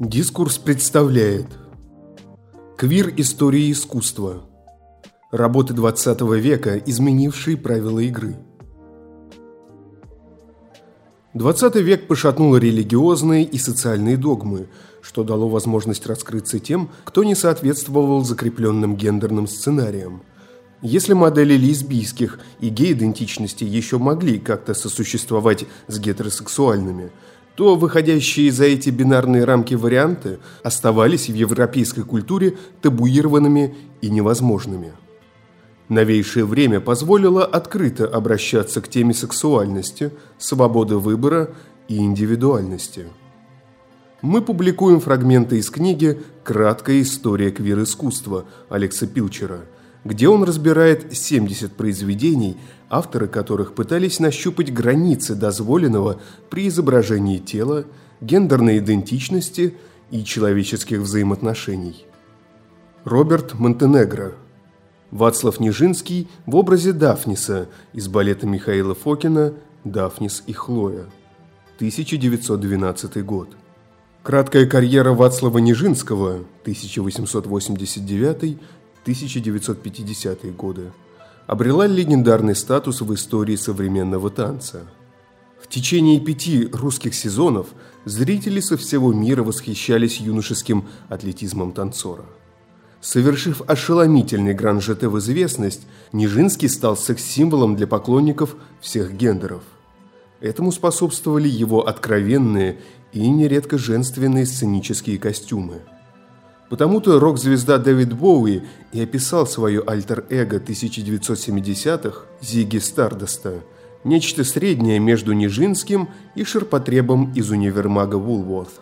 Дискурс представляет Квир истории искусства Работы 20 века, изменившие правила игры 20 век пошатнул религиозные и социальные догмы, что дало возможность раскрыться тем, кто не соответствовал закрепленным гендерным сценариям. Если модели лесбийских и гей-идентичности еще могли как-то сосуществовать с гетеросексуальными, то выходящие за эти бинарные рамки варианты оставались в европейской культуре табуированными и невозможными. Новейшее время позволило открыто обращаться к теме сексуальности, свободы выбора и индивидуальности. Мы публикуем фрагменты из книги «Краткая история квир-искусства» Алекса Пилчера – где он разбирает 70 произведений, авторы которых пытались нащупать границы дозволенного при изображении тела, гендерной идентичности и человеческих взаимоотношений. Роберт Монтенегро Вацлав Нижинский в образе Дафниса из балета Михаила Фокина «Дафнис и Хлоя» 1912 год. Краткая карьера Вацлава Нижинского 1889 1950-е годы, обрела легендарный статус в истории современного танца. В течение пяти русских сезонов зрители со всего мира восхищались юношеским атлетизмом танцора. Совершив ошеломительный гран-жете в известность, Нижинский стал секс-символом для поклонников всех гендеров. Этому способствовали его откровенные и нередко женственные сценические костюмы – Потому-то рок-звезда Дэвид Боуи и описал свое альтер-эго 1970-х Зиги Стардаста, нечто среднее между Нижинским и ширпотребом из универмага Вулворth.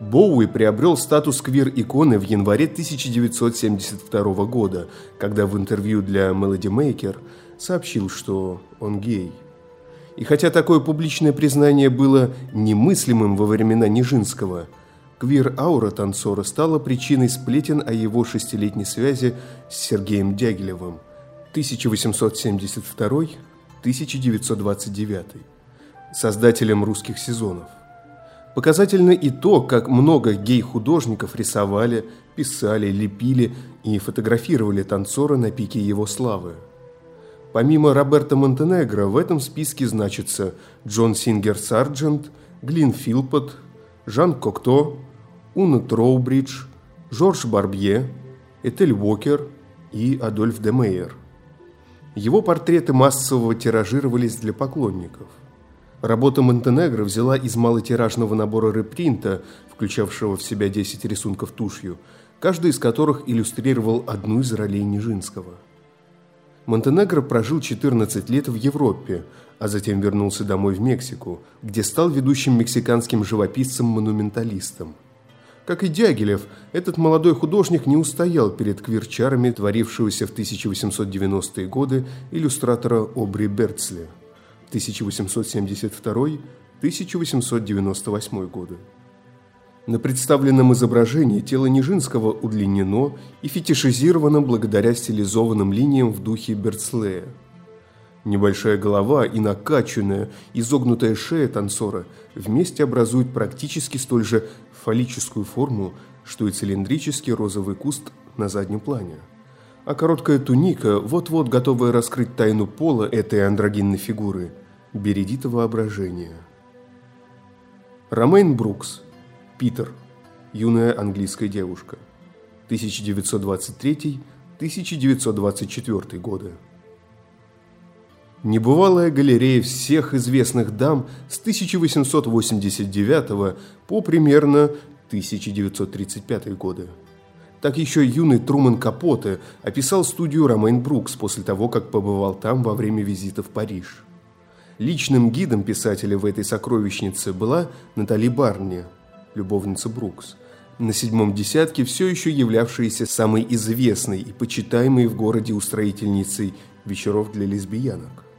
Боуи приобрел статус квир-иконы в январе 1972 года, когда в интервью для Melody Maker сообщил, что он гей. И хотя такое публичное признание было немыслимым во времена Нижинского – Квир-аура танцора стала причиной сплетен о его шестилетней связи с Сергеем Дягилевым 1872-1929, создателем русских сезонов. Показательно и то, как много гей-художников рисовали, писали, лепили и фотографировали танцора на пике его славы. Помимо Роберта Монтенегро в этом списке значатся Джон Сингер Сарджент, Глин Филпот, Жан Кокто, Уна Троубридж, Жорж Барбье, Этель Уокер и Адольф де Мейер. Его портреты массово тиражировались для поклонников. Работа Монтенегро взяла из малотиражного набора репринта, включавшего в себя 10 рисунков тушью, каждый из которых иллюстрировал одну из ролей Нижинского. Монтенегро прожил 14 лет в Европе, а затем вернулся домой в Мексику, где стал ведущим мексиканским живописцем-монументалистом – как и Дягилев, этот молодой художник не устоял перед квирчарами, творившегося в 1890-е годы иллюстратора Обри Берцли 1872-1898 годы. На представленном изображении тело Нижинского удлинено и фетишизировано благодаря стилизованным линиям в духе Берцлея. Небольшая голова и накачанная, изогнутая шея танцора вместе образуют практически столь же фаллическую форму, что и цилиндрический розовый куст на заднем плане. А короткая туника, вот-вот готовая раскрыть тайну пола этой андрогинной фигуры, бередит воображение. Ромейн Брукс. Питер. Юная английская девушка. 1923-1924 годы. Небывалая галерея всех известных дам с 1889 по примерно 1935 годы. Так еще юный Труман Капоте описал студию Ромейн Брукс после того, как побывал там во время визита в Париж. Личным гидом писателя в этой сокровищнице была Натали Барни, любовница Брукс, на седьмом десятке все еще являвшаяся самой известной и почитаемой в городе устроительницей вечеров для лесбиянок.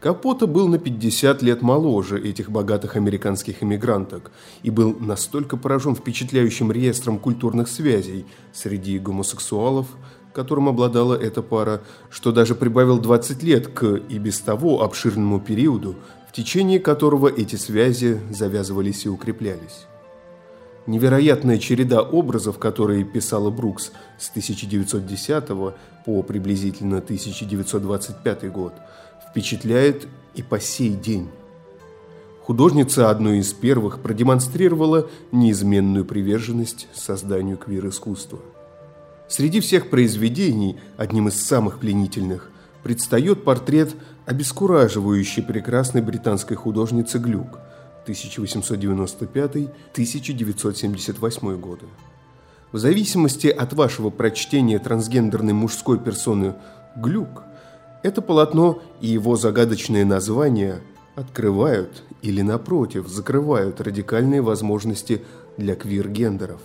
Капота был на 50 лет моложе этих богатых американских иммигранток и был настолько поражен впечатляющим реестром культурных связей среди гомосексуалов, которым обладала эта пара, что даже прибавил 20 лет к и без того обширному периоду, в течение которого эти связи завязывались и укреплялись. Невероятная череда образов, которые писала Брукс с 1910 по приблизительно 1925 год, впечатляет и по сей день. Художница одной из первых продемонстрировала неизменную приверженность созданию квир-искусства. Среди всех произведений, одним из самых пленительных, предстает портрет обескураживающей прекрасной британской художницы Глюк 1895-1978 годы. В зависимости от вашего прочтения трансгендерной мужской персоны Глюк, это полотно и его загадочное название открывают или, напротив, закрывают радикальные возможности для квир-гендеров.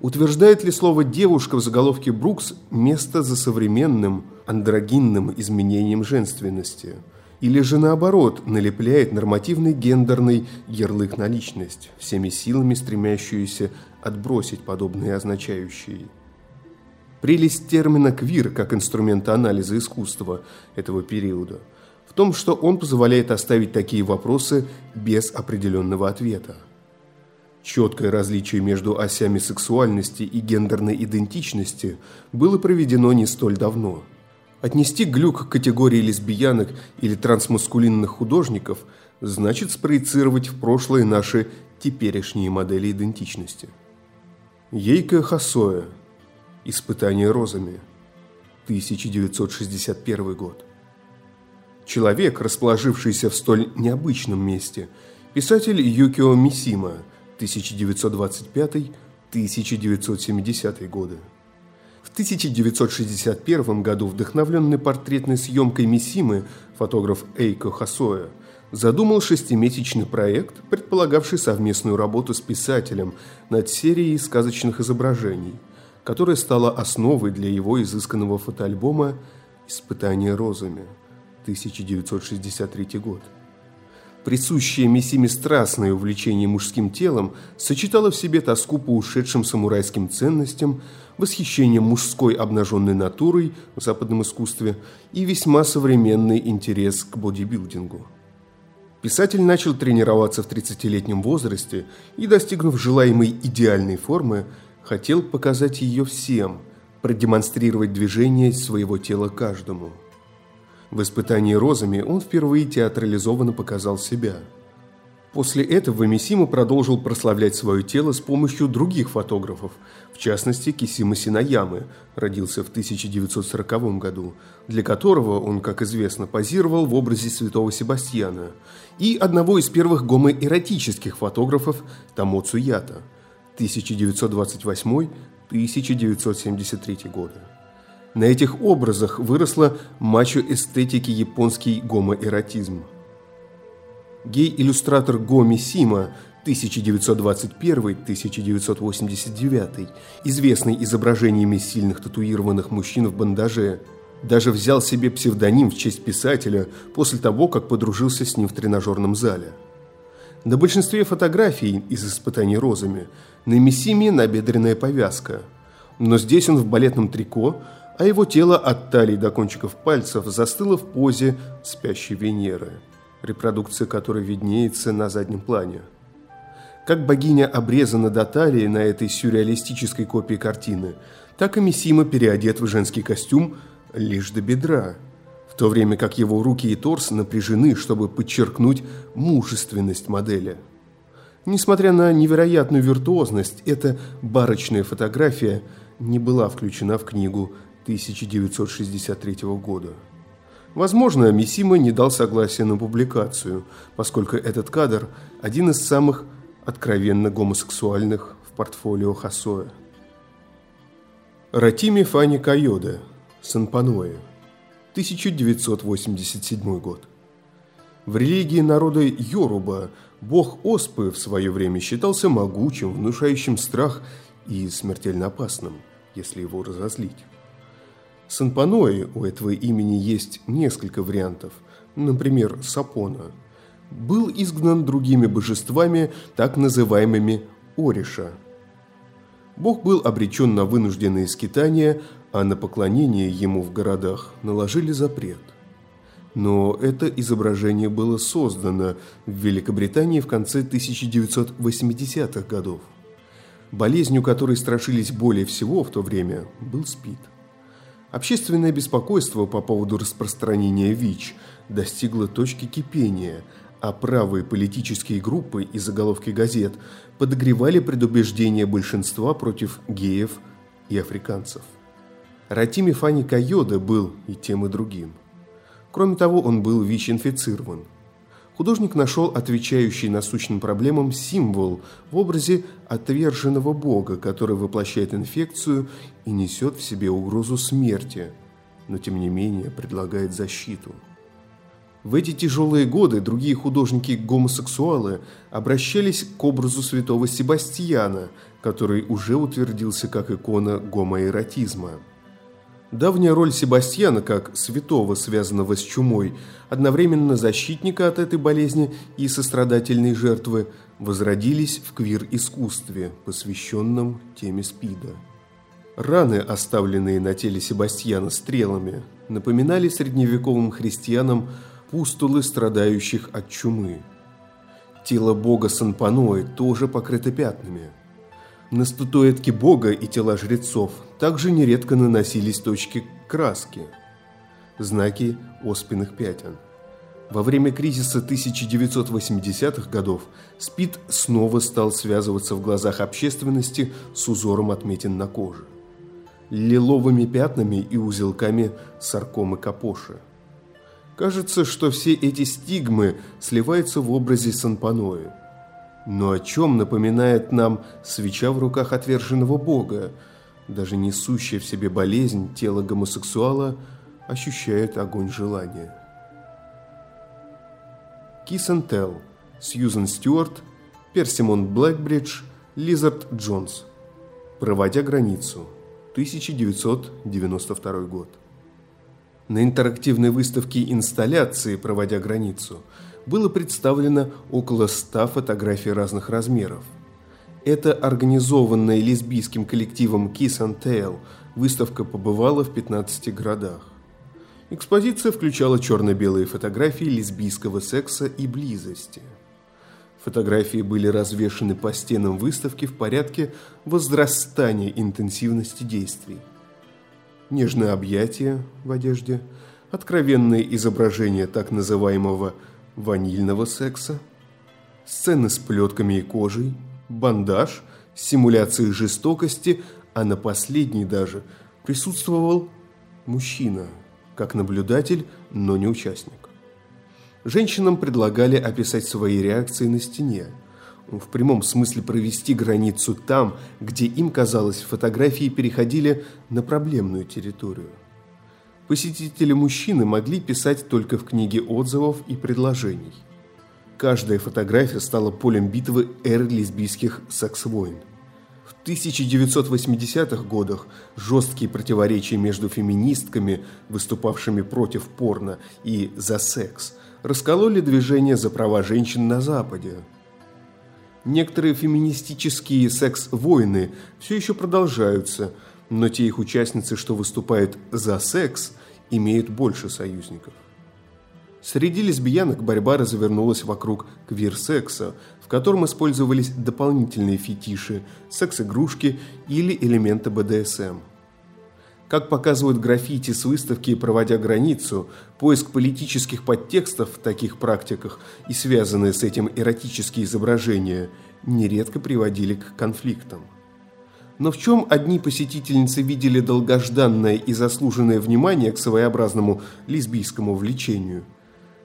Утверждает ли слово «девушка» в заголовке Брукс место за современным андрогинным изменением женственности? Или же наоборот, налепляет нормативный гендерный ярлык на личность, всеми силами стремящуюся отбросить подобные означающие? Прелесть термина «квир» как инструмента анализа искусства этого периода в том, что он позволяет оставить такие вопросы без определенного ответа. Четкое различие между осями сексуальности и гендерной идентичности было проведено не столь давно. Отнести глюк к категории лесбиянок или трансмаскулинных художников значит спроецировать в прошлое наши теперешние модели идентичности. Ейка Хасоя. Испытание розами. 1961 год. Человек, расположившийся в столь необычном месте, писатель Юкио Мисима – 1925-1970 годы. В 1961 году вдохновленный портретной съемкой Мисимы фотограф Эйко Хасоя задумал шестимесячный проект, предполагавший совместную работу с писателем над серией сказочных изображений, которая стала основой для его изысканного фотоальбома «Испытание розами» 1963 год присущее Миссиме страстное увлечение мужским телом, сочетало в себе тоску по ушедшим самурайским ценностям, восхищение мужской обнаженной натурой в западном искусстве и весьма современный интерес к бодибилдингу. Писатель начал тренироваться в 30-летнем возрасте и, достигнув желаемой идеальной формы, хотел показать ее всем, продемонстрировать движение своего тела каждому – в испытании розами он впервые театрализованно показал себя. После этого Мисима продолжил прославлять свое тело с помощью других фотографов, в частности Кисима Синаямы, родился в 1940 году, для которого он, как известно, позировал в образе святого Себастьяна, и одного из первых гомоэротических фотографов Тамо Цуята 1928-1973 годы. На этих образах выросла мачо-эстетики японский гомоэротизм. Гей-иллюстратор Гоми Сима 1921-1989, известный изображениями сильных татуированных мужчин в бандаже, даже взял себе псевдоним в честь писателя после того, как подружился с ним в тренажерном зале. На большинстве фотографий из испытаний розами на Миссиме набедренная повязка, но здесь он в балетном трико, а его тело от талии до кончиков пальцев застыло в позе спящей Венеры, репродукция которой виднеется на заднем плане. Как богиня обрезана до талии на этой сюрреалистической копии картины, так и Мисима переодет в женский костюм лишь до бедра, в то время как его руки и торс напряжены, чтобы подчеркнуть мужественность модели. Несмотря на невероятную виртуозность, эта барочная фотография не была включена в книгу 1963 года. Возможно, Мисима не дал согласия на публикацию, поскольку этот кадр – один из самых откровенно гомосексуальных в портфолио Хасоя. Ратими Фани Кайоде, Санпаноэ, 1987 год. В религии народа Йоруба бог Оспы в свое время считался могучим, внушающим страх и смертельно опасным, если его разозлить. Санпанои у этого имени есть несколько вариантов, например, Сапона. Был изгнан другими божествами, так называемыми Ориша. Бог был обречен на вынужденные скитания, а на поклонение ему в городах наложили запрет. Но это изображение было создано в Великобритании в конце 1980-х годов. болезнью которой страшились более всего в то время, был СПИД. Общественное беспокойство по поводу распространения ВИЧ достигло точки кипения, а правые политические группы и заголовки газет подогревали предубеждение большинства против геев и африканцев. Ратими Фани Кайода был и тем, и другим. Кроме того, он был ВИЧ-инфицирован – художник нашел отвечающий насущным проблемам символ в образе отверженного бога, который воплощает инфекцию и несет в себе угрозу смерти, но тем не менее предлагает защиту. В эти тяжелые годы другие художники-гомосексуалы обращались к образу святого Себастьяна, который уже утвердился как икона гомоэротизма – Давняя роль Себастьяна как святого, связанного с чумой, одновременно защитника от этой болезни и сострадательной жертвы, возродились в квир-искусстве, посвященном теме СПИДа. Раны, оставленные на теле Себастьяна стрелами, напоминали средневековым христианам пустулы страдающих от чумы. Тело бога Санпанои тоже покрыто пятнами – на статуэтки бога и тела жрецов также нередко наносились точки краски, знаки оспенных пятен. Во время кризиса 1980-х годов СПИД снова стал связываться в глазах общественности с узором отметин на коже, лиловыми пятнами и узелками саркомы капоши. Кажется, что все эти стигмы сливаются в образе Санпаноя – но о чем напоминает нам свеча в руках отверженного Бога? Даже несущая в себе болезнь тело гомосексуала ощущает огонь желания. Kiss and Tell, Сьюзен Стюарт, Персимон Блэкбридж, Лизард Джонс. Проводя границу. 1992 год. На интерактивной выставке инсталляции «Проводя границу» было представлено около 100 фотографий разных размеров. Это организованная лесбийским коллективом Kiss and Tale выставка побывала в 15 городах. Экспозиция включала черно-белые фотографии лесбийского секса и близости. Фотографии были развешаны по стенам выставки в порядке возрастания интенсивности действий. Нежное объятие в одежде, откровенное изображение так называемого ванильного секса, сцены с плетками и кожей, бандаж, симуляции жестокости, а на последней даже присутствовал мужчина, как наблюдатель, но не участник. Женщинам предлагали описать свои реакции на стене, в прямом смысле провести границу там, где им казалось фотографии переходили на проблемную территорию – посетители-мужчины могли писать только в книге отзывов и предложений. Каждая фотография стала полем битвы эры лесбийских секс-войн. В 1980-х годах жесткие противоречия между феминистками, выступавшими против порно и за секс, раскололи движение за права женщин на Западе. Некоторые феминистические секс-войны все еще продолжаются – но те их участницы, что выступают за секс, имеют больше союзников. Среди лесбиянок борьба развернулась вокруг квир-секса, в котором использовались дополнительные фетиши, секс-игрушки или элементы БДСМ. Как показывают граффити с выставки «Проводя границу», поиск политических подтекстов в таких практиках и связанные с этим эротические изображения нередко приводили к конфликтам. Но в чем одни посетительницы видели долгожданное и заслуженное внимание к своеобразному лесбийскому влечению,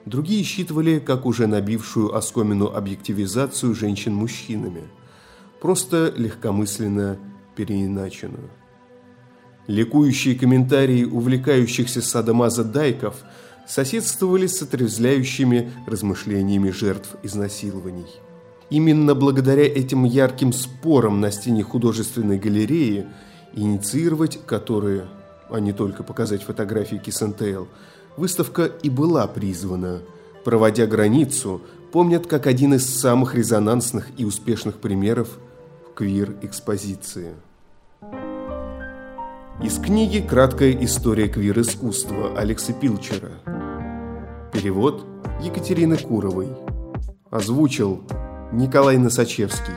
другие считывали как уже набившую оскомину объективизацию женщин мужчинами, просто легкомысленно переиначенную. Ликующие комментарии увлекающихся садомаза дайков соседствовали с отрезвляющими размышлениями жертв изнасилований. Именно благодаря этим ярким спорам на стене художественной галереи, инициировать которые, а не только показать фотографии Киссентейл, выставка и была призвана. Проводя границу, помнят как один из самых резонансных и успешных примеров квир-экспозиции. Из книги «Краткая история квир-искусства» Алекса Пилчера. Перевод Екатерины Куровой. Озвучил Николай Носачевский.